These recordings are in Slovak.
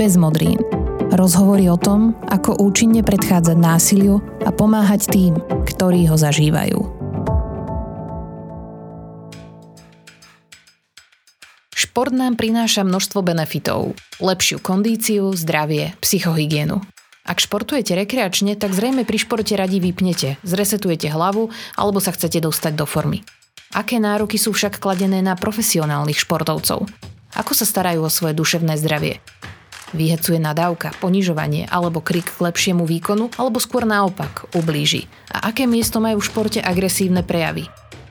Bez modrín. Rozhovory o tom, ako účinne predchádzať násiliu a pomáhať tým, ktorí ho zažívajú. Šport nám prináša množstvo benefitov. Lepšiu kondíciu, zdravie, psychohygienu. Ak športujete rekreačne, tak zrejme pri športe radi vypnete, zresetujete hlavu alebo sa chcete dostať do formy. Aké nároky sú však kladené na profesionálnych športovcov? Ako sa starajú o svoje duševné zdravie? Vyhecuje nadávka, ponižovanie alebo krik k lepšiemu výkonu, alebo skôr naopak, ublíži. A aké miesto majú v športe agresívne prejavy?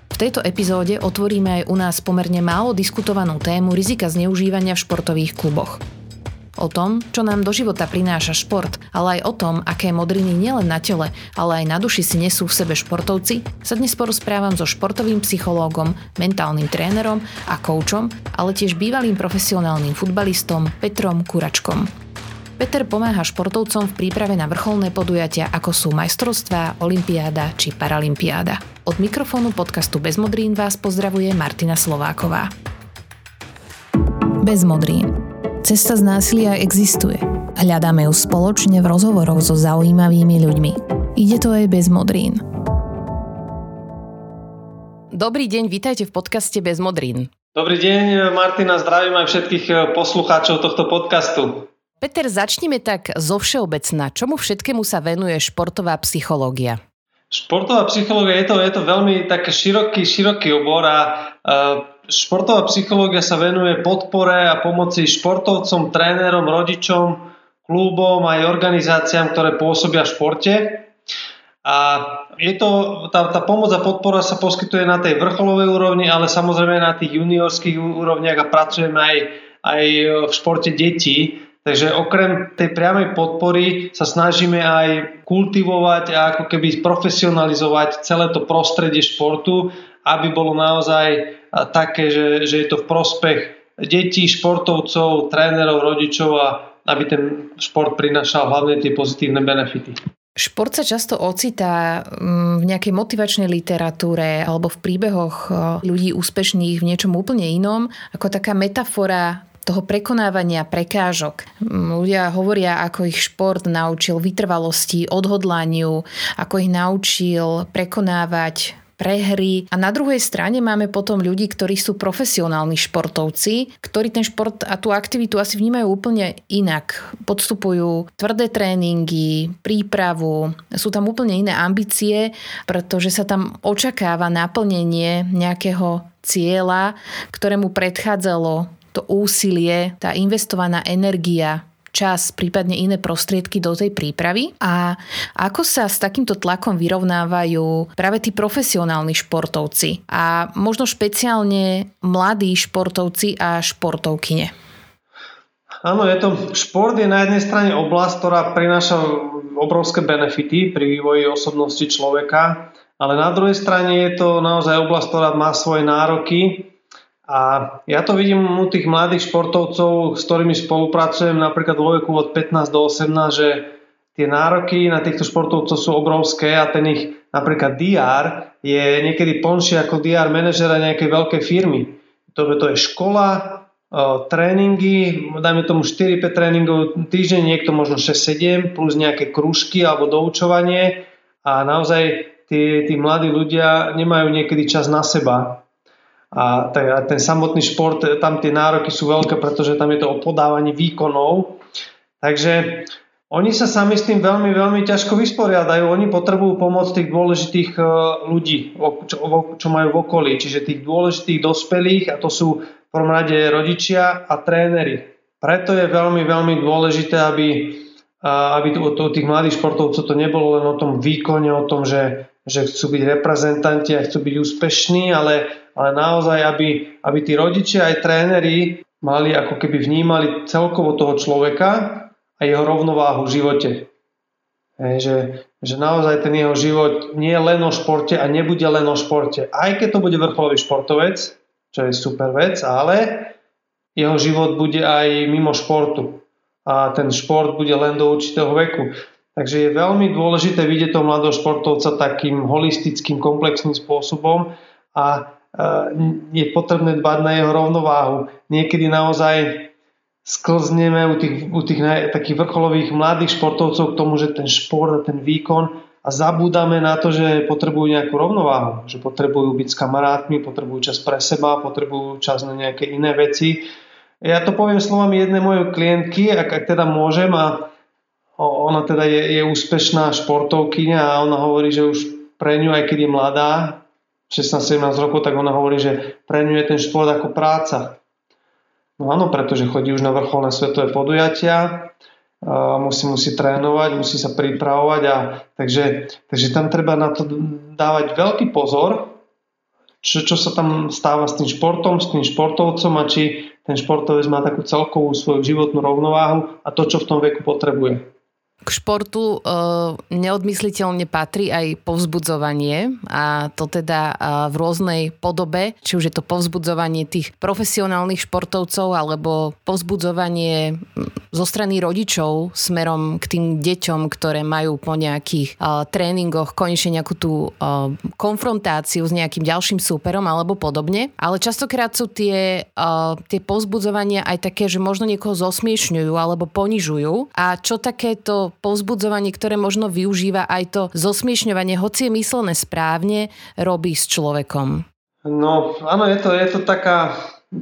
V tejto epizóde otvoríme aj u nás pomerne málo diskutovanú tému rizika zneužívania v športových kluboch. O tom, čo nám do života prináša šport, ale aj o tom, aké modriny nielen na tele, ale aj na duši si nesú v sebe športovci, sa dnes porozprávam so športovým psychológom, mentálnym trénerom a koučom, ale tiež bývalým profesionálnym futbalistom Petrom Kuračkom. Peter pomáha športovcom v príprave na vrcholné podujatia ako sú majstrovstvá, olimpiáda či paralimpiáda. Od mikrofónu podcastu Bez modrín vás pozdravuje Martina Slováková. Bez modrín Cesta z násilia existuje. Hľadáme ju spoločne v rozhovoroch so zaujímavými ľuďmi. Ide to aj bez modrín. Dobrý deň, vítajte v podcaste Bez modrín. Dobrý deň, Martina, zdravím aj všetkých eh, poslucháčov tohto podcastu. Peter, začnime tak zo všeobecna. Čomu všetkému sa venuje športová psychológia? Športová psychológia je to, je to veľmi taký široký, široký obor a uh, Športová psychológia sa venuje podpore a pomoci športovcom, trénerom, rodičom, klubom aj organizáciám, ktoré pôsobia v športe. A je to, tá, tá pomoc a podpora sa poskytuje na tej vrcholovej úrovni, ale samozrejme na tých juniorských úrovniach a pracujeme aj, aj v športe detí. Takže okrem tej priamej podpory sa snažíme aj kultivovať a ako keby profesionalizovať celé to prostredie športu, aby bolo naozaj také, že, že je to v prospech detí, športovcov, trénerov, rodičov a aby ten šport prinášal hlavne tie pozitívne benefity. Šport sa často ocitá mm, v nejakej motivačnej literatúre alebo v príbehoch e, ľudí úspešných v niečom úplne inom, ako taká metafora toho prekonávania prekážok. Mm, ľudia hovoria, ako ich šport naučil vytrvalosti, odhodlaniu, ako ich naučil prekonávať prehry. A na druhej strane máme potom ľudí, ktorí sú profesionálni športovci, ktorí ten šport a tú aktivitu asi vnímajú úplne inak. Podstupujú tvrdé tréningy, prípravu, sú tam úplne iné ambície, pretože sa tam očakáva naplnenie nejakého cieľa, ktorému predchádzalo to úsilie, tá investovaná energia, čas, prípadne iné prostriedky do tej prípravy. A ako sa s takýmto tlakom vyrovnávajú práve tí profesionálni športovci a možno špeciálne mladí športovci a športovkyne? Áno, je to, šport je na jednej strane oblasť, ktorá prináša obrovské benefity pri vývoji osobnosti človeka, ale na druhej strane je to naozaj oblasť, ktorá má svoje nároky a ja to vidím u tých mladých športovcov, s ktorými spolupracujem, napríklad vo veku od 15 do 18, že tie nároky na týchto športovcov sú obrovské a ten ich napríklad DR je niekedy plnší ako DR manažera nejakej veľkej firmy. To, to je škola, tréningy, dajme tomu 4-5 tréningov týždeň, niekto možno 6-7, plus nejaké kružky alebo doučovanie a naozaj tí, tí mladí ľudia nemajú niekedy čas na seba a ten samotný šport, tam tie nároky sú veľké, pretože tam je to o podávaní výkonov. Takže oni sa sami s tým veľmi, veľmi ťažko vysporiadajú. Oni potrebujú pomoc tých dôležitých e, ľudí, čo, čo majú v okolí, čiže tých dôležitých dospelých a to sú v prvom rade rodičia a tréneri. Preto je veľmi, veľmi dôležité, aby, aby to, to, tých mladých športovcov to nebolo len o tom výkone, o tom, že, že chcú byť reprezentanti a chcú byť úspešní, ale ale naozaj, aby, aby tí rodičia aj tréneri mali ako keby vnímali celkovo toho človeka a jeho rovnováhu v živote. Hej, že, že naozaj ten jeho život nie je len o športe a nebude len o športe. Aj keď to bude vrcholový športovec, čo je super vec, ale jeho život bude aj mimo športu. A ten šport bude len do určitého veku. Takže je veľmi dôležité vidieť toho mladého športovca takým holistickým, komplexným spôsobom a je potrebné dbať na jeho rovnováhu. Niekedy naozaj sklzneme u tých, u tých takých vrcholových mladých športovcov k tomu, že ten šport a ten výkon a zabúdame na to, že potrebujú nejakú rovnováhu, že potrebujú byť s kamarátmi, potrebujú čas pre seba, potrebujú čas na nejaké iné veci. Ja to poviem slovami jednej mojej klientky, ak, ak teda môžem a ona teda je, je úspešná športovkyňa a ona hovorí, že už pre ňu, aj keď je mladá, 16-17 rokov, tak ona hovorí, že pre ňu je ten šport ako práca. No áno, pretože chodí už na vrcholné svetové podujatia, musí, musí trénovať, musí sa pripravovať a takže, takže tam treba na to dávať veľký pozor, čo, čo sa tam stáva s tým športom, s tým športovcom a či ten športovec má takú celkovú svoju životnú rovnováhu a to, čo v tom veku potrebuje. K športu e, neodmysliteľne patrí aj povzbudzovanie a to teda e, v rôznej podobe, či už je to povzbudzovanie tých profesionálnych športovcov alebo povzbudzovanie zo strany rodičov smerom k tým deťom, ktoré majú po nejakých e, tréningoch konečne nejakú tú konfrontáciu s nejakým ďalším súperom alebo podobne. Ale častokrát sú tie, tie povzbudzovania aj také, že možno niekoho zosmiešňujú alebo ponižujú. A čo takéto povzbudzovanie, ktoré možno využíva aj to zosmiešňovanie, hoci je myslené správne, robí s človekom? No, áno, je to, je to taká,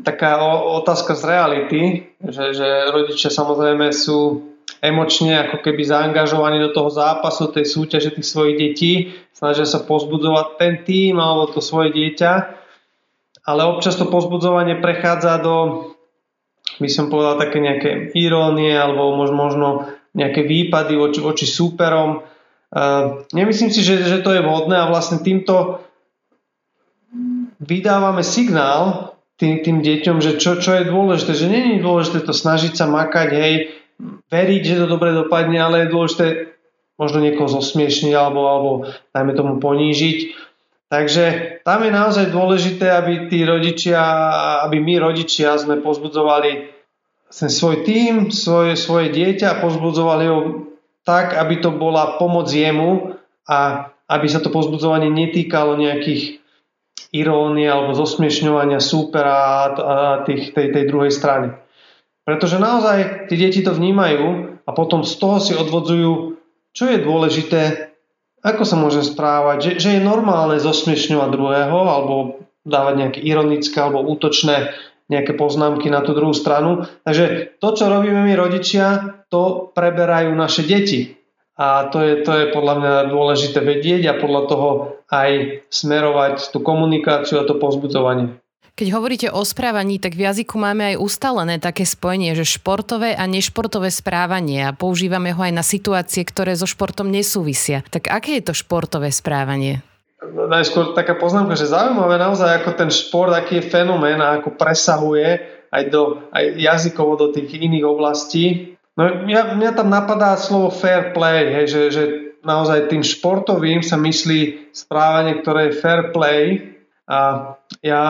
taká otázka z reality, že, že rodičia samozrejme sú emočne ako keby zaangažovaní do toho zápasu, tej súťaže tých svojich detí, snažia sa pozbudzovať ten tým alebo to svoje dieťa, ale občas to pozbudzovanie prechádza do, by som povedal, také nejaké irónie alebo možno, možno nejaké výpady voči, voči súperom. Uh, nemyslím si, že, že to je vhodné a vlastne týmto vydávame signál tým, tým deťom, že čo, čo je dôležité, že je dôležité to snažiť sa makať, hej, veriť, že to dobre dopadne, ale je dôležité možno niekoho zosmiešniť alebo, alebo dajme tomu ponížiť. Takže tam je naozaj dôležité, aby tí rodičia, aby my rodičia sme pozbudzovali ten svoj tým, svoje, svoje dieťa a pozbudzovali ho tak, aby to bola pomoc jemu a aby sa to pozbudzovanie netýkalo nejakých irónie alebo zosmiešňovania súpera a tých, tej, tej druhej strany. Pretože naozaj tie deti to vnímajú a potom z toho si odvodzujú, čo je dôležité, ako sa môže správať, že, že je normálne zosmiešňovať druhého alebo dávať nejaké ironické alebo útočné nejaké poznámky na tú druhú stranu. Takže to, čo robíme my rodičia, to preberajú naše deti. A to je, to je podľa mňa dôležité vedieť a podľa toho aj smerovať tú komunikáciu a to pozbudzovanie. Keď hovoríte o správaní, tak v jazyku máme aj ustalené také spojenie, že športové a nešportové správanie a používame ho aj na situácie, ktoré so športom nesúvisia. Tak aké je to športové správanie? Najskôr taká poznámka, že zaujímavé naozaj ako ten šport, aký je fenomén a ako presahuje aj, do, aj jazykovo do tých iných oblastí. No ja, mňa tam napadá slovo fair play, hej, že, že naozaj tým športovým sa myslí správanie, ktoré je fair play a ja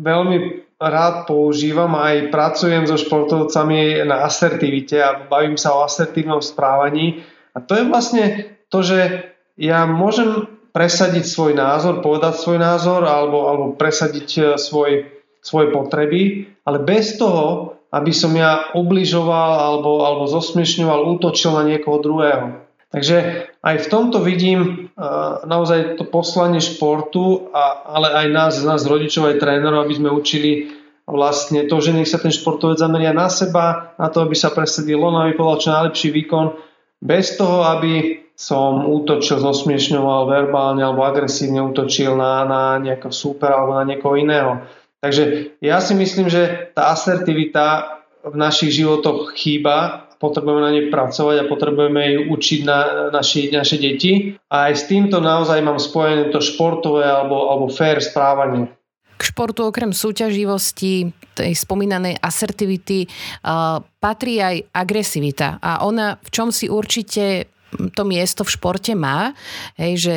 veľmi rád používam aj pracujem so športovcami na asertivite a bavím sa o asertívnom správaní a to je vlastne to, že ja môžem presadiť svoj názor, povedať svoj názor alebo, alebo presadiť e, svoj, svoje potreby, ale bez toho, aby som ja obližoval alebo, alebo zosmiešňoval, útočil na niekoho druhého. Takže aj v tomto vidím uh, naozaj to poslanie športu, a, ale aj nás, nás rodičov, aj trénerov, aby sme učili vlastne to, že nech sa ten športovec zameria na seba, na to, aby sa presadil on, aby podal čo najlepší výkon, bez toho, aby som útočil, zosmiešňoval verbálne alebo agresívne útočil na, na nejakého súpera alebo na niekoho iného. Takže ja si myslím, že tá asertivita v našich životoch chýba, potrebujeme na nej pracovať a potrebujeme ju učiť na naši, naše deti. A aj s týmto naozaj mám spojené to športové alebo, alebo fair správanie. K športu okrem súťaživosti, tej spomínanej asertivity, uh, patrí aj agresivita. A ona v čom si určite to miesto v športe má, hej, že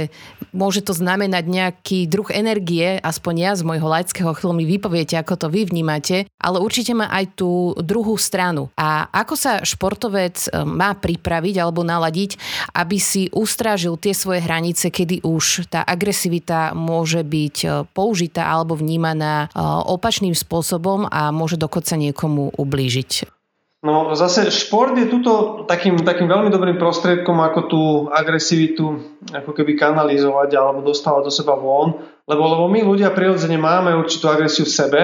môže to znamenať nejaký druh energie, aspoň ja z môjho laického chvíľu mi vypoviete, ako to vy vnímate, ale určite má aj tú druhú stranu. A ako sa športovec e, má pripraviť alebo naladiť, aby si ustrážil tie svoje hranice, kedy už tá agresivita môže byť e, použitá alebo vnímaná e, opačným spôsobom a môže dokonca niekomu ublížiť. No zase šport je tuto takým, takým veľmi dobrým prostriedkom, ako tú agresivitu ako keby kanalizovať alebo dostávať do seba von, lebo, lebo my ľudia prirodzene máme určitú agresiu v sebe,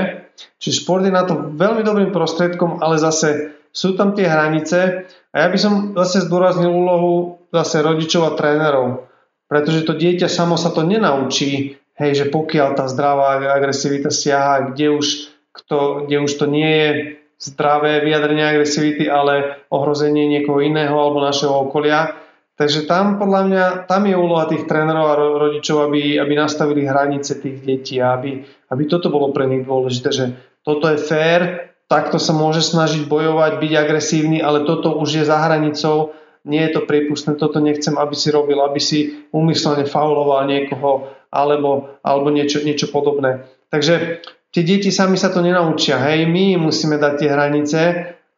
čiže šport je na to veľmi dobrým prostriedkom, ale zase sú tam tie hranice a ja by som zase zdôraznil úlohu zase rodičov a trénerov, pretože to dieťa samo sa to nenaučí, hej, že pokiaľ tá zdravá agresivita siaha, kde už, kto, kde už to nie je zdravé vyjadrenie agresivity, ale ohrozenie niekoho iného alebo našeho okolia. Takže tam podľa mňa, tam je úloha tých trénerov a rodičov, aby, aby nastavili hranice tých detí a aby, aby toto bolo pre nich dôležité, že toto je fér, takto sa môže snažiť bojovať, byť agresívny, ale toto už je za hranicou, nie je to prípustné, toto nechcem, aby si robil, aby si umyselne fauloval niekoho alebo, alebo niečo, niečo podobné. Takže tie deti sami sa to nenaučia. Hej, my musíme dať tie hranice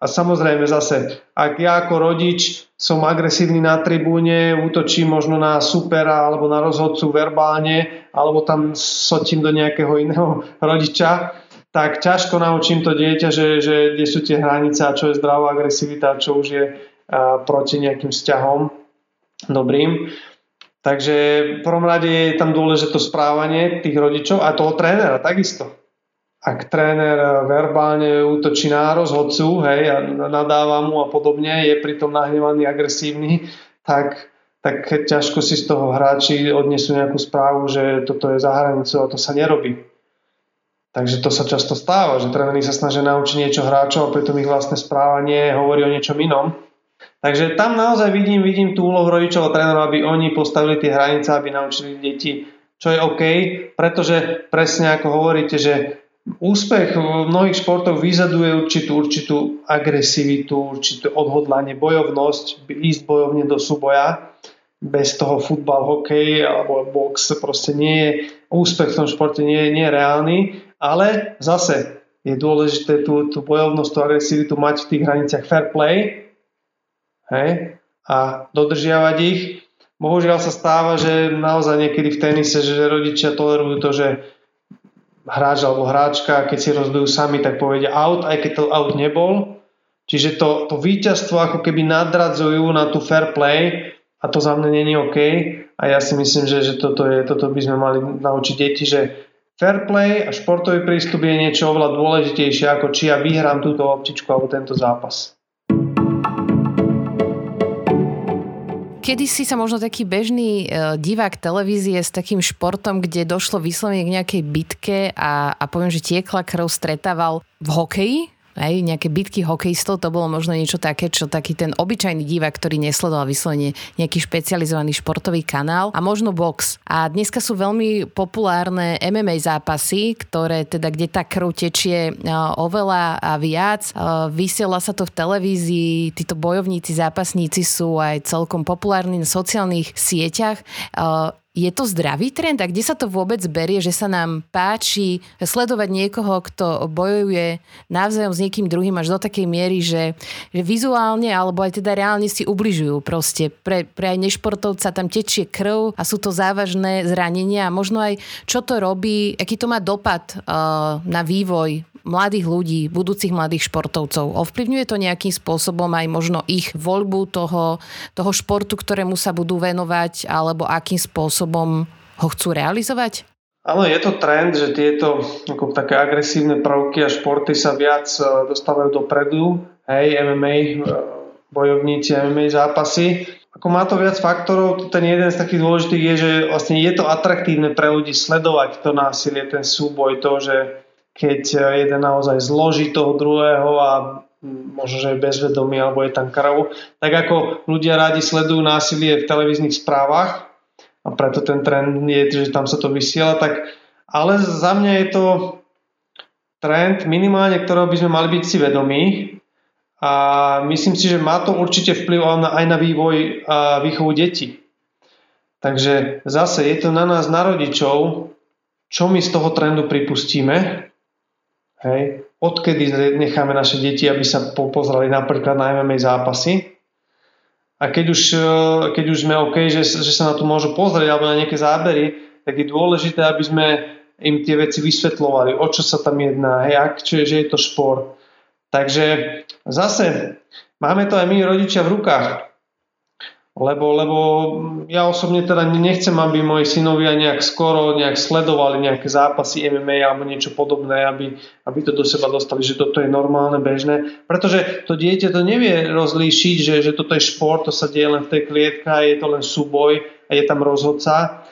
a samozrejme zase, ak ja ako rodič som agresívny na tribúne, útočím možno na supera alebo na rozhodcu verbálne, alebo tam sotím do nejakého iného rodiča, tak ťažko naučím to dieťa, že, že kde sú tie hranice a čo je zdravá agresivita, čo už je a, proti nejakým vzťahom dobrým. Takže v prvom rade je tam dôležité správanie tých rodičov a toho trénera takisto ak tréner verbálne útočí na rozhodcu hej, a nadáva mu a podobne, je pritom nahnevaný, agresívny, tak, tak ťažko si z toho hráči odnesú nejakú správu, že toto je za hranicou a to sa nerobí. Takže to sa často stáva, že tréneri sa snažia naučiť niečo hráčov a pritom ich vlastné správanie hovorí o niečom inom. Takže tam naozaj vidím, vidím tú úlohu rodičov a trénerov, aby oni postavili tie hranice, aby naučili deti, čo je OK, pretože presne ako hovoríte, že Úspech v mnohých športoch vyžaduje určitú, určitú agresivitu, určitú odhodlanie, bojovnosť, ísť bojovne do súboja. Bez toho futbal, hokej alebo box proste nie je, úspech v tom športe nie, nie je reálny, ale zase je dôležité tú, tú bojovnosť, tú agresivitu mať v tých hraniciach fair play hej, a dodržiavať ich. Bohužiaľ sa stáva, že naozaj niekedy v tenise, že rodičia tolerujú to, že hráč alebo hráčka, keď si rozbijú sami, tak povedia out, aj keď to out nebol. Čiže to, to víťazstvo ako keby nadradzujú na tú fair play a to za mňa není OK. A ja si myslím, že, že toto, je, toto by sme mali naučiť deti, že fair play a športový prístup je niečo oveľa dôležitejšie ako či ja vyhrám túto optičku alebo tento zápas. Kedy si sa možno taký bežný e, divák televízie s takým športom, kde došlo vyslovene k nejakej bitke a, a poviem, že tiekla krv stretával v hokeji, aj nejaké bitky hokejistov, to bolo možno niečo také, čo taký ten obyčajný divák, ktorý nesledoval vyslovene nejaký špecializovaný športový kanál a možno box. A dneska sú veľmi populárne MMA zápasy, ktoré teda, kde tá krv tečie oveľa a viac. Vysiela sa to v televízii, títo bojovníci, zápasníci sú aj celkom populárni na sociálnych sieťach je to zdravý trend a kde sa to vôbec berie, že sa nám páči sledovať niekoho, kto bojuje navzájom s niekým druhým až do takej miery, že, že vizuálne alebo aj teda reálne si ubližujú proste. Pre, pre aj nešportovca tam tečie krv a sú to závažné zranenia a možno aj čo to robí, aký to má dopad uh, na vývoj mladých ľudí, budúcich mladých športovcov? Ovplyvňuje to nejakým spôsobom aj možno ich voľbu toho, toho športu, ktorému sa budú venovať, alebo akým spôsobom ho chcú realizovať? Áno, je to trend, že tieto ako také agresívne prvky a športy sa viac e, dostávajú dopredu. Hej, MMA, e, bojovníci, MMA zápasy. Ako má to viac faktorov, ten jeden z takých dôležitých je, že vlastne je to atraktívne pre ľudí sledovať to násilie, ten súboj, to, že keď e, jeden naozaj zloží toho druhého a možno, že je bezvedomý alebo je tam krv, tak ako ľudia rádi sledujú násilie v televíznych správach a preto ten trend je, že tam sa to vysiela, tak ale za mňa je to trend minimálne, ktorého by sme mali byť si vedomí a myslím si, že má to určite vplyv aj na vývoj a výchovu detí. Takže zase je to na nás, na rodičov, čo my z toho trendu pripustíme, hej, odkedy necháme naše deti, aby sa pozreli napríklad na MMA zápasy. A keď už, e, keď už sme OK, že, že sa na to môžu pozrieť alebo na nejaké zábery, tak je dôležité, aby sme im tie veci vysvetľovali, o čo sa tam jedná, hej, ak, čo je, že je to šport. Takže zase máme to aj my rodičia v rukách. Lebo, lebo ja osobne teda nechcem, aby moji synovia nejak skoro nejak sledovali nejaké zápasy MMA alebo niečo podobné, aby, aby to do seba dostali, že toto je normálne, bežné. Pretože to dieťa to nevie rozlíšiť, že, že toto je šport, to sa deje len v tej klietke, je to len súboj a je tam rozhodca.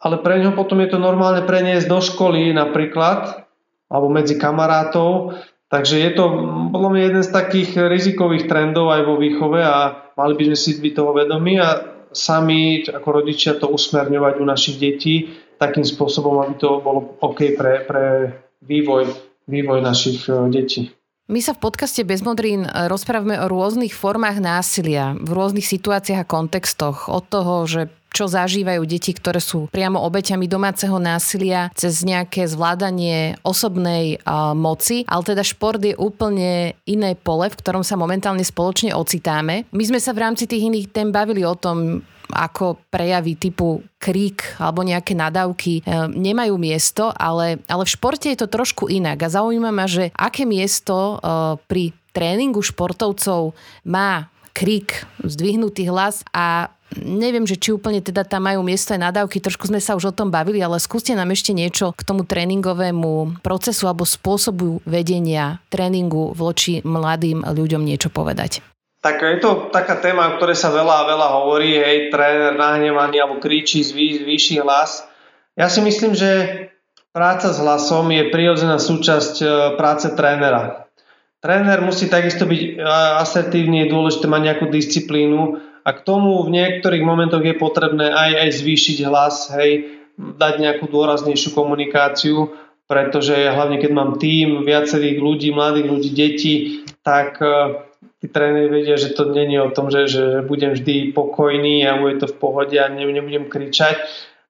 Ale pre neho potom je to normálne preniesť do školy napríklad, alebo medzi kamarátov Takže je to podľa mňa jeden z takých rizikových trendov aj vo výchove a mali by sme si byť toho vedomí a sami ako rodičia to usmerňovať u našich detí takým spôsobom, aby to bolo OK pre, pre vývoj, vývoj našich e, detí. My sa v podcaste Bez modrín e, rozprávame o rôznych formách násilia, v rôznych situáciách a kontextoch. Od toho, že čo zažívajú deti, ktoré sú priamo obeťami domáceho násilia cez nejaké zvládanie osobnej uh, moci, ale teda šport je úplne iné pole, v ktorom sa momentálne spoločne ocitáme. My sme sa v rámci tých iných tém bavili o tom, ako prejavy typu krík alebo nejaké nadávky. E, nemajú miesto, ale, ale v športe je to trošku inak. A zaujíma ma, že aké miesto e, pri tréningu športovcov má krík, zdvihnutý hlas a Neviem, že či úplne teda tam majú miesto aj nadávky, trošku sme sa už o tom bavili, ale skúste nám ešte niečo k tomu tréningovému procesu alebo spôsobu vedenia tréningu voči mladým ľuďom niečo povedať. Tak je to taká téma, o ktorej sa veľa veľa hovorí, hej, tréner nahnevaný alebo kričí, zvý, zvýši hlas. Ja si myslím, že práca s hlasom je prirodzená súčasť e, práce trénera. Tréner musí takisto byť e, asertívny, je dôležité mať nejakú disciplínu, a k tomu v niektorých momentoch je potrebné aj, aj zvýšiť hlas, hej, dať nejakú dôraznejšiu komunikáciu, pretože hlavne keď mám tým viacerých ľudí, mladých ľudí, detí, tak uh, tí tréneri vedia, že to není o tom, že, že budem vždy pokojný a bude to v pohode a nebudem kričať.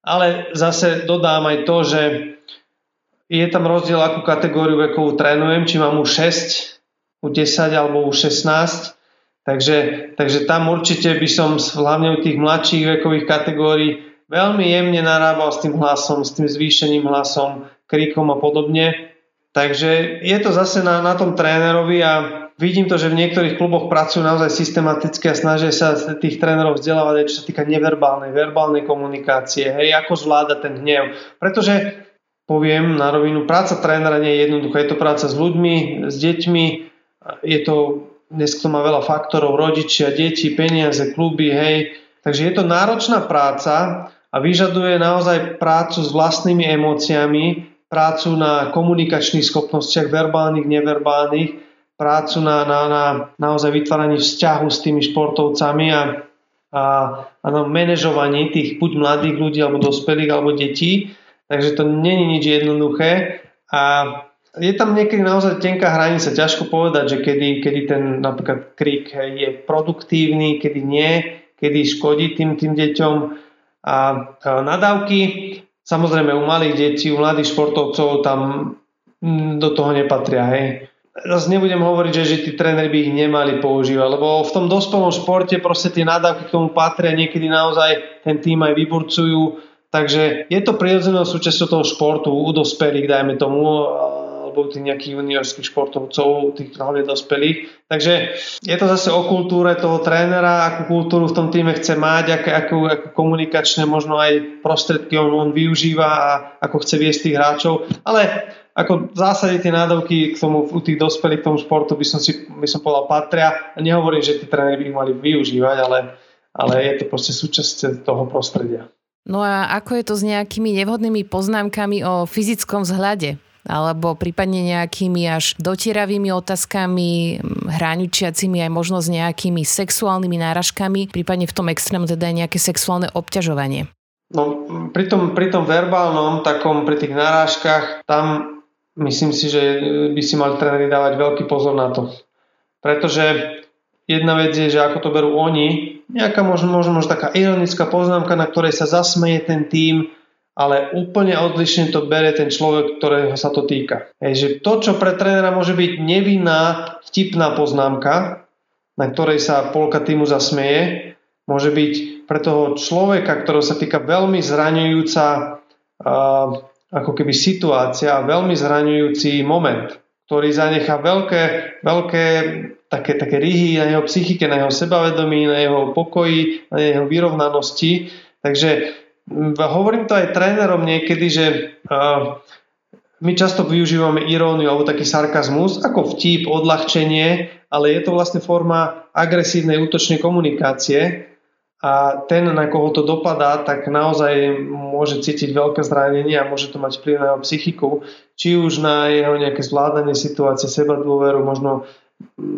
Ale zase dodám aj to, že je tam rozdiel, akú kategóriu vekovú trénujem, či mám už 6, u 10 alebo už 16 Takže, takže tam určite by som hlavne u tých mladších vekových kategórií veľmi jemne narábal s tým hlasom, s tým zvýšením hlasom, krikom a podobne. Takže je to zase na, na tom trénerovi a vidím to, že v niektorých kluboch pracujú naozaj systematicky a snažia sa tých trénerov vzdelávať, čo sa týka neverbálnej, verbálnej komunikácie, hej, ako zvláda ten hnev. Pretože poviem na rovinu, práca trénera nie je jednoduchá, je to práca s ľuďmi, s deťmi, je to dnes to má veľa faktorov, rodičia, deti, peniaze, kluby, hej. Takže je to náročná práca a vyžaduje naozaj prácu s vlastnými emóciami, prácu na komunikačných schopnostiach, verbálnych, neverbálnych, prácu na, na, na naozaj vytváraní vzťahu s tými športovcami a, a, a na manažovaní tých buď mladých ľudí, alebo dospelých, alebo detí. Takže to není nič jednoduché. A je tam niekedy naozaj tenká hranica, ťažko povedať, že kedy, kedy ten napríklad krik je produktívny, kedy nie, kedy škodí tým, tým deťom. A, nadávky, samozrejme u malých detí, u mladých športovcov tam mm, do toho nepatria. Hej. Zase nebudem hovoriť, že, že tí tréneri by ich nemali používať, lebo v tom dospelom športe proste tie nadávky k tomu patria, niekedy naozaj ten tým aj vyburcujú, takže je to prirodzenou súčasťou toho športu u dospelých, dajme tomu, alebo tých nejakých juniorských športovcov, tých hlavne dospelých. Takže je to zase o kultúre toho trénera, akú kultúru v tom týme chce mať, aké, akú, akú komunikačné možno aj prostredky on, on využíva a ako chce viesť tých hráčov. Ale ako v zásade tie nádavky k tomu, u tých dospelých k tomu športu by som si by som povedal patria. A nehovorím, že tí tréneri by ich mali využívať, ale, ale je to proste súčasť toho prostredia. No a ako je to s nejakými nevhodnými poznámkami o fyzickom vzhľade? Alebo prípadne nejakými až dotieravými otázkami, hraničiacimi aj možno s nejakými sexuálnymi náražkami, prípadne v tom extrému teda aj nejaké sexuálne obťažovanie. No, pri tom, pri tom verbálnom, takom pri tých narážkach, tam myslím si, že by si mali tréneri dávať veľký pozor na to. Pretože jedna vec je, že ako to berú oni, nejaká možno, možno, možno taká ironická poznámka, na ktorej sa zasmeje ten tým, ale úplne odlišne to bere ten človek, ktorého sa to týka. Hej, že to, čo pre trénera môže byť nevinná, vtipná poznámka, na ktorej sa polka týmu zasmeje, môže byť pre toho človeka, ktorého sa týka veľmi zraňujúca uh, ako keby situácia veľmi zraňujúci moment, ktorý zanechá veľké, veľké také, také ryhy na jeho psychike, na jeho sebavedomí, na jeho pokoji, na jeho vyrovnanosti. Takže hovorím to aj trénerom niekedy, že my často využívame iróniu alebo taký sarkazmus ako vtip, odľahčenie, ale je to vlastne forma agresívnej útočnej komunikácie a ten, na koho to dopadá, tak naozaj môže cítiť veľké zranenie a môže to mať vplyv na jeho psychiku, či už na jeho nejaké zvládanie situácie, seba dôveru, možno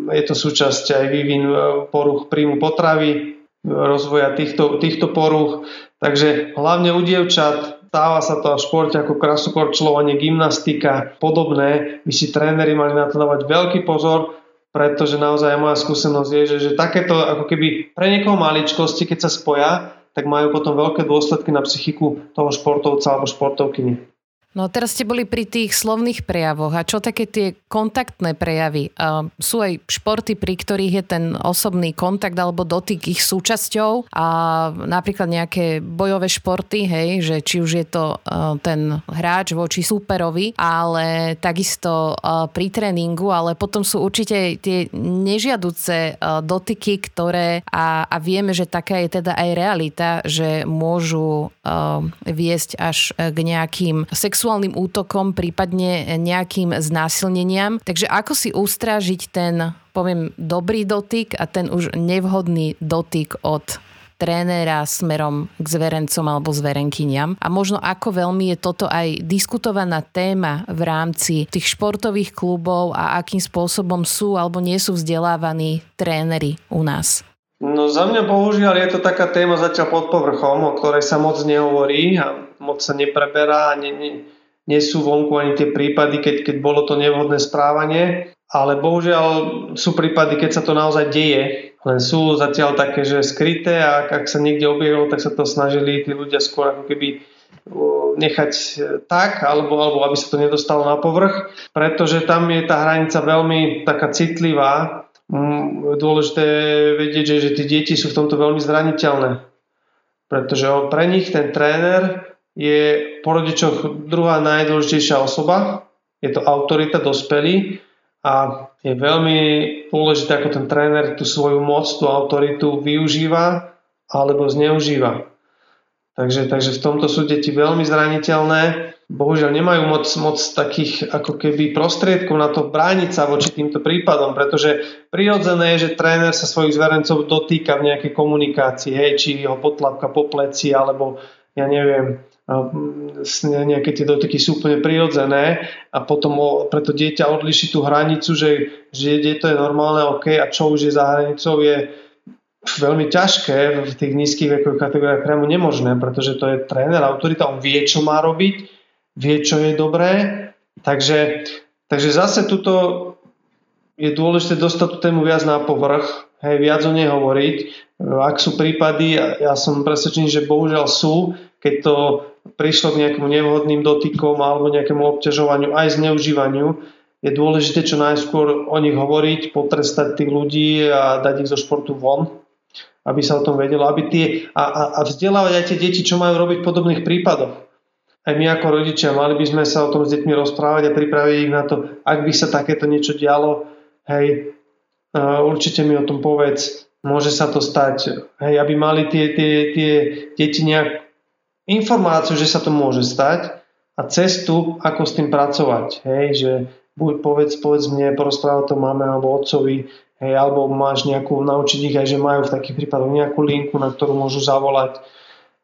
je to súčasť aj vývin e, poruch príjmu potravy, rozvoja týchto, týchto poruch. Takže hlavne u dievčat stáva sa to v športe ako krasokorčľovanie, gymnastika, podobné. By si tréneri mali na to dávať veľký pozor, pretože naozaj moja skúsenosť je, že, že takéto ako keby pre niekoho maličkosti, keď sa spoja, tak majú potom veľké dôsledky na psychiku toho športovca alebo športovkyne. No teraz ste boli pri tých slovných prejavoch a čo také tie kontaktné prejavy? Uh, sú aj športy, pri ktorých je ten osobný kontakt alebo dotyk ich súčasťou a napríklad nejaké bojové športy, hej, že či už je to uh, ten hráč voči súperovi, ale takisto uh, pri tréningu, ale potom sú určite tie nežiaduce uh, dotyky, ktoré a, a vieme, že taká je teda aj realita, že môžu uh, viesť až k nejakým sexuálnym sexuálnym útokom, prípadne nejakým znásilneniam. Takže ako si ustrážiť ten, poviem, dobrý dotyk a ten už nevhodný dotyk od trénera smerom k zverencom alebo zverenkyniam a možno ako veľmi je toto aj diskutovaná téma v rámci tých športových klubov a akým spôsobom sú alebo nie sú vzdelávaní tréneri u nás. No za mňa bohužiaľ je to taká téma zatiaľ pod povrchom, o ktorej sa moc nehovorí a moc sa nepreberá, nie, nie, nie sú vonku ani tie prípady, keď, keď bolo to nevhodné správanie, ale bohužiaľ sú prípady, keď sa to naozaj deje, len sú zatiaľ také, že skryté a ak, sa niekde objavilo, tak sa to snažili tí ľudia skôr ako keby nechať tak, alebo, alebo aby sa to nedostalo na povrch, pretože tam je tá hranica veľmi taká citlivá. Mm, dôležité vedieť, že, že tie deti sú v tomto veľmi zraniteľné. Pretože pre nich ten tréner je po rodičoch druhá najdôležitejšia osoba, je to autorita, dospelý a je veľmi dôležité, ako ten tréner tú svoju moc, tú autoritu využíva alebo zneužíva. Takže, takže v tomto sú deti veľmi zraniteľné bohužiaľ nemajú moc, moc takých ako keby prostriedkov na to brániť sa voči týmto prípadom, pretože prirodzené je, že tréner sa svojich zverencov dotýka v nejakej komunikácii, hej, či ho potlapka po pleci, alebo ja neviem, nejaké tie dotyky sú úplne prirodzené a potom preto dieťa odliši tú hranicu, že, že to je normálne, OK, a čo už je za hranicou je veľmi ťažké v tých nízkych vekových kategóriách priamo nemožné, pretože to je tréner, autorita, on vie, čo má robiť vie, čo je dobré. Takže, takže zase tuto je dôležité dostať tú tému viac na povrch, hej, viac o nej hovoriť. Ak sú prípady, ja som presvedčený, že bohužiaľ sú, keď to prišlo k nejakému nevhodným dotykom alebo nejakému obťažovaniu aj zneužívaniu, je dôležité čo najskôr o nich hovoriť, potrestať tých ľudí a dať ich zo športu von, aby sa o tom vedelo, aby tie, a, a, a vzdelávať aj tie deti, čo majú robiť v podobných prípadoch. Aj my ako rodičia mali by sme sa o tom s deťmi rozprávať a pripraviť ich na to, ak by sa takéto niečo dialo, hej, určite mi o tom povedz, môže sa to stať, hej, aby mali tie, tie, tie deti nejak informáciu, že sa to môže stať a cestu, ako s tým pracovať, hej, že buď povedz, povedz mne, porozprávaj to máme alebo otcovi, hej, alebo máš nejakú, naučiť ich aj, že majú v takých prípadoch nejakú linku, na ktorú môžu zavolať,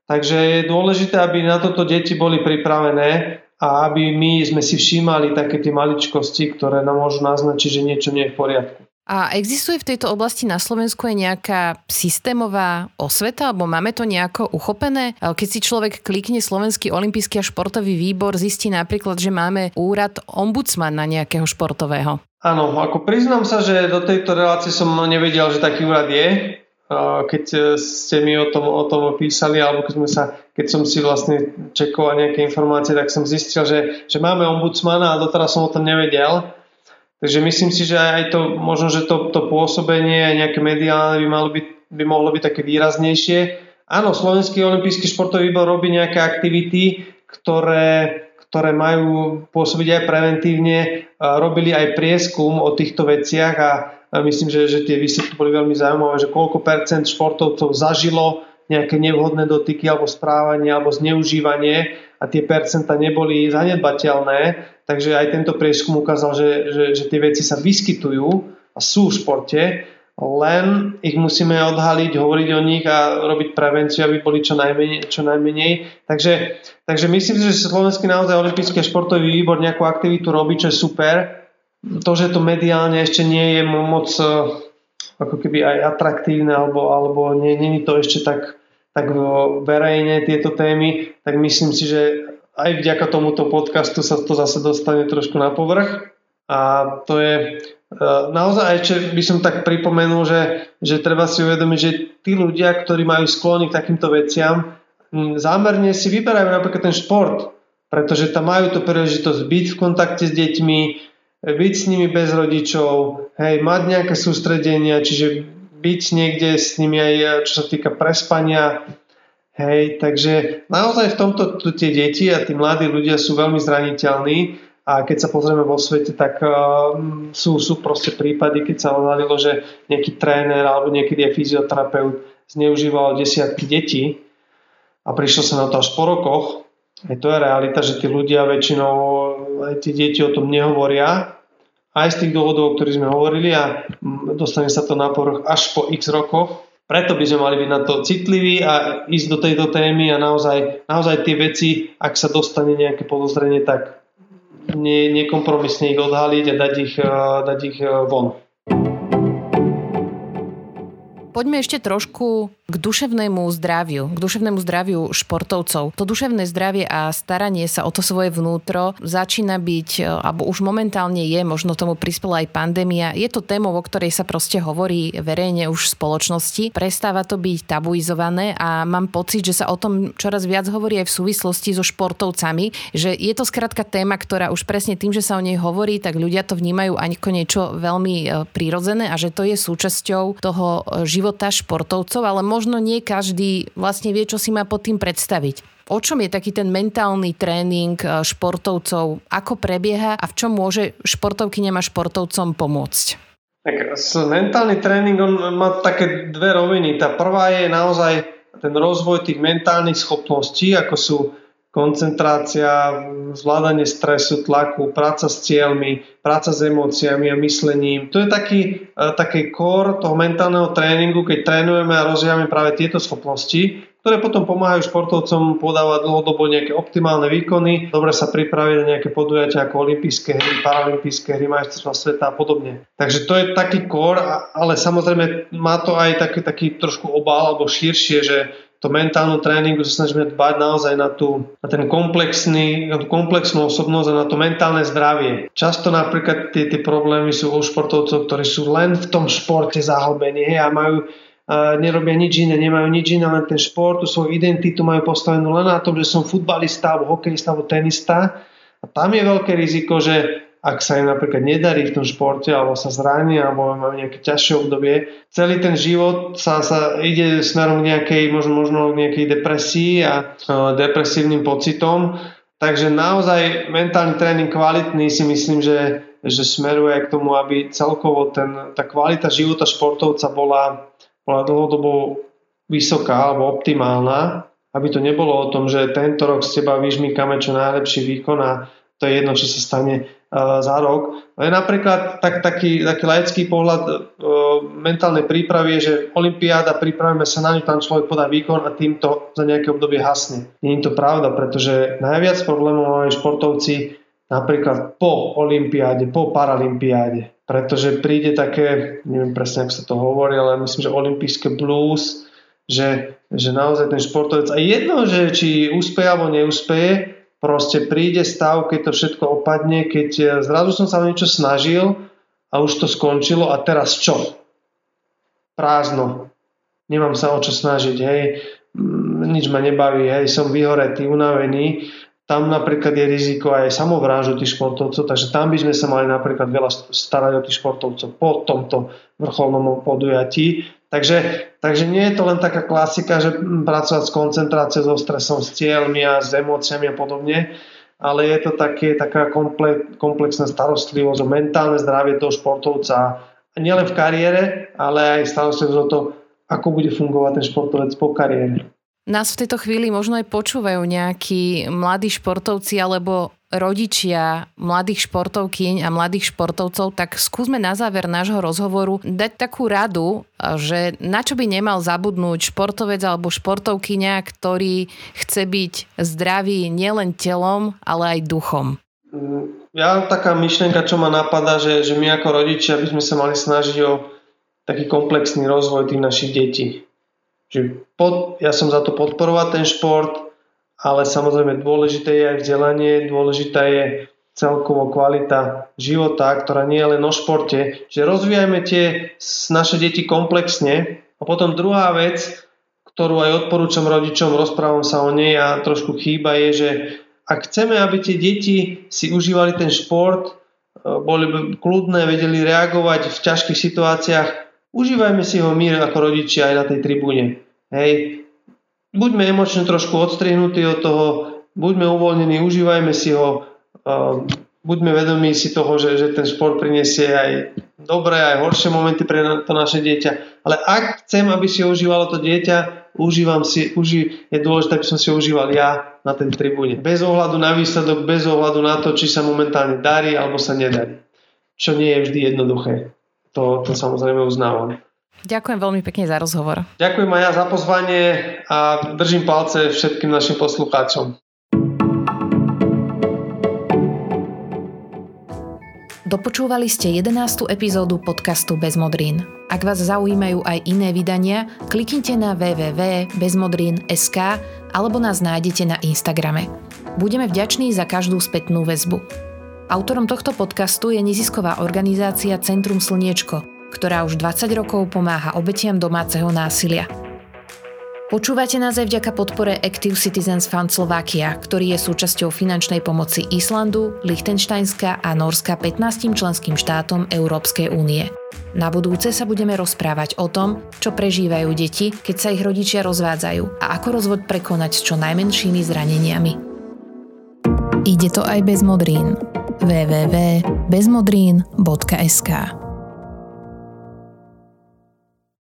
Takže je dôležité, aby na toto deti boli pripravené a aby my sme si všímali také tie maličkosti, ktoré nám môžu naznačiť, že niečo nie je v poriadku. A existuje v tejto oblasti na Slovensku aj nejaká systémová osveta, alebo máme to nejako uchopené? Keď si človek klikne Slovenský olimpijský a športový výbor, zistí napríklad, že máme úrad ombudsmana nejakého športového. Áno, ako priznám sa, že do tejto relácie som nevedel, že taký úrad je. Keď ste mi o tom, o tom písali, alebo keď, sme sa, keď som si vlastne čekoval nejaké informácie, tak som zistil, že, že máme ombudsmana a doteraz som o tom nevedel. Takže myslím si, že aj to, možno, že to, to pôsobenie nejaké mediálne by, malo byť, by mohlo byť také výraznejšie. Áno, Slovenský olimpijský športový výbor robí nejaké aktivity, ktoré, ktoré majú pôsobiť aj preventívne. Robili aj prieskum o týchto veciach a myslím, že, že tie výsledky boli veľmi zaujímavé, že koľko percent športovcov zažilo nejaké nevhodné dotyky alebo správanie alebo zneužívanie a tie percenta neboli zanedbateľné, takže aj tento prieskum ukázal, že, že, že tie veci sa vyskytujú a sú v športe, len ich musíme odhaliť, hovoriť o nich a robiť prevenciu, aby boli čo najmenej. Čo najmenej. Takže, takže myslím si, že Slovenský naozaj olimpijský športový výbor nejakú aktivitu robí, čo je super. To, že to mediálne ešte nie je moc ako keby aj atraktívne alebo, alebo nie, nie je to ešte tak, tak verejne tieto témy, tak myslím si, že aj vďaka tomuto podcastu sa to zase dostane trošku na povrch. A to je e, naozaj, čo by som tak pripomenul, že, že treba si uvedomiť, že tí ľudia, ktorí majú sklony k takýmto veciam, zámerne si vyberajú napríklad ten šport, pretože tam majú tú príležitosť byť v kontakte s deťmi, byť s nimi bez rodičov, hej, mať nejaké sústredenia, čiže byť niekde s nimi aj čo sa týka prespania, hej, takže naozaj v tomto tie deti a tí mladí ľudia sú veľmi zraniteľní a keď sa pozrieme vo svete, tak uh, sú, sú proste prípady, keď sa odhalilo, že nejaký tréner alebo niekedy aj fyzioterapeut zneužíval desiatky detí a prišlo sa na to až po rokoch. Aj to je realita, že tí ľudia väčšinou aj tie deti o tom nehovoria, aj z tých dôvodov, o ktorých sme hovorili a dostane sa to na povrch až po x rokoch. Preto by sme mali byť na to citliví a ísť do tejto témy a naozaj, naozaj tie veci, ak sa dostane nejaké podozrenie, tak ne, nekompromisne ich odhaliť a dať ich, dať ich von. Poďme ešte trošku k duševnému zdraviu, k duševnému zdraviu športovcov. To duševné zdravie a staranie sa o to svoje vnútro začína byť, e, alebo už momentálne je, možno tomu prispela aj pandémia. Je to téma, o ktorej sa proste hovorí verejne už v spoločnosti. Prestáva to byť tabuizované a mám pocit, že sa o tom čoraz viac hovorí aj v súvislosti so športovcami, že je to skrátka téma, ktorá už presne tým, že sa o nej hovorí, tak ľudia to vnímajú ako niečo veľmi e, prirodzené a že to je súčasťou toho e, života športovcov, ale možno nie každý vlastne vie, čo si má pod tým predstaviť. O čom je taký ten mentálny tréning eh, športovcov? Ako prebieha a v čom môže športovkyňam a športovcom pomôcť? Tak mentálny tréning on má také dve roviny. Tá prvá je naozaj ten rozvoj tých mentálnych schopností, ako sú koncentrácia, zvládanie stresu, tlaku, práca s cieľmi, práca s emóciami a myslením. To je taký, e, taký core toho mentálneho tréningu, keď trénujeme a rozvíjame práve tieto schopnosti, ktoré potom pomáhajú športovcom podávať dlhodobo nejaké optimálne výkony, dobre sa pripraviť na nejaké podujatia ako olympijské hry, paralympijské hry, majstrovstvá sveta a podobne. Takže to je taký core, ale samozrejme má to aj taký, taký trošku obal alebo širšie, že to mentálnu tréningu sa snažíme dbať naozaj na, tú, na ten komplexný, na tú komplexnú osobnosť a na to mentálne zdravie. Často napríklad tie, tie problémy sú u športovcov, ktorí sú len v tom športe zahlbení hej, a majú a nerobia nič iné, nemajú nič iné, len ten šport, tú svoju identitu majú postavenú len na tom, že som futbalista, alebo hokejista, alebo tenista. A tam je veľké riziko, že ak sa im napríklad nedarí v tom športe alebo sa zrania alebo majú nejaké ťažšie obdobie, celý ten život sa, sa ide smerom k nejakej, možno, možno nejakej depresii a uh, depresívnym pocitom. Takže naozaj mentálny tréning kvalitný si myslím, že, že smeruje k tomu, aby celkovo ten, tá kvalita života športovca bola, bola dlhodobo vysoká alebo optimálna, aby to nebolo o tom, že tento rok z teba vyžmýkame čo najlepší výkon a to je jedno, čo sa stane za rok. je napríklad tak, taký, taký laický pohľad e, mentálnej prípravy je, že Olympiáda, pripravíme sa na ňu, tam človek podá výkon a týmto za nejaké obdobie hasne. Nie je to pravda, pretože najviac problémov majú športovci napríklad po olympiáde, po paralympiáde. Pretože príde také, neviem presne, ako sa to hovorí, ale myslím, že olympijské blues, že, že naozaj ten športovec, a jedno, že či úspeje alebo neúspeje, proste príde stav, keď to všetko opadne, keď eh, zrazu som sa o niečo snažil a už to skončilo a teraz čo? Prázdno. Nemám sa o čo snažiť, hej. Mm, nič ma nebaví, hej, som vyhoretý, unavený tam napríklad je riziko aj samovrážu tých športovcov, takže tam by sme sa mali napríklad veľa starať o tých športovcov po tomto vrcholnom podujatí. Takže, takže nie je to len taká klasika, že pracovať s koncentráciou, so stresom, s cieľmi a s emóciami a podobne, ale je to také, taká komplexná starostlivosť o mentálne zdravie toho športovca nielen v kariére, ale aj starostlivosť o to, ako bude fungovať ten športovec po kariére. Nás v tejto chvíli možno aj počúvajú nejakí mladí športovci alebo rodičia mladých športovkyň a mladých športovcov, tak skúsme na záver nášho rozhovoru dať takú radu, že na čo by nemal zabudnúť športovec alebo športovkyňa, ktorý chce byť zdravý nielen telom, ale aj duchom. Ja taká myšlienka, čo ma napadá, že, že my ako rodičia by sme sa mali snažiť o taký komplexný rozvoj tých našich detí že pod, ja som za to podporovať ten šport, ale samozrejme dôležité je aj vzdelanie, dôležitá je celkovo kvalita života, ktorá nie je len o športe. Čiže rozvíjajme tie naše deti komplexne. A potom druhá vec, ktorú aj odporúčam rodičom, rozprávam sa o nej a trošku chýba, je, že ak chceme, aby tie deti si užívali ten šport, e, boli kľudné, vedeli reagovať v ťažkých situáciách, užívajme si ho my ako rodičia aj na tej tribúne. Hej, buďme emočne trošku odstrihnutí od toho, buďme uvoľnení, užívajme si ho, buďme vedomí si toho, že, že ten šport prinesie aj dobré, aj horšie momenty pre to naše dieťa. Ale ak chcem, aby si užívalo to dieťa, užívam si, uži, je dôležité, aby som si užíval ja na tej tribúne. Bez ohľadu na výsledok, bez ohľadu na to, či sa momentálne darí alebo sa nedarí. Čo nie je vždy jednoduché. To, to samozrejme uznávam. Ďakujem veľmi pekne za rozhovor. Ďakujem aj ja za pozvanie a držím palce všetkým našim poslucháčom. Dopočúvali ste 11. epizódu podcastu Bez modrín. Ak vás zaujímajú aj iné vydania, kliknite na www.bezmodrín.sk alebo nás nájdete na Instagrame. Budeme vďační za každú spätnú väzbu. Autorom tohto podcastu je nezisková organizácia Centrum Slniečko, ktorá už 20 rokov pomáha obetiam domáceho násilia. Počúvate nás aj vďaka podpore Active Citizens Fund Slovakia, ktorý je súčasťou finančnej pomoci Islandu, Liechtensteinska a Norska 15 členským štátom Európskej únie. Na budúce sa budeme rozprávať o tom, čo prežívajú deti, keď sa ich rodičia rozvádzajú a ako rozvod prekonať s čo najmenšími zraneniami. Ide to aj bez modrín www.bezmodrín.sk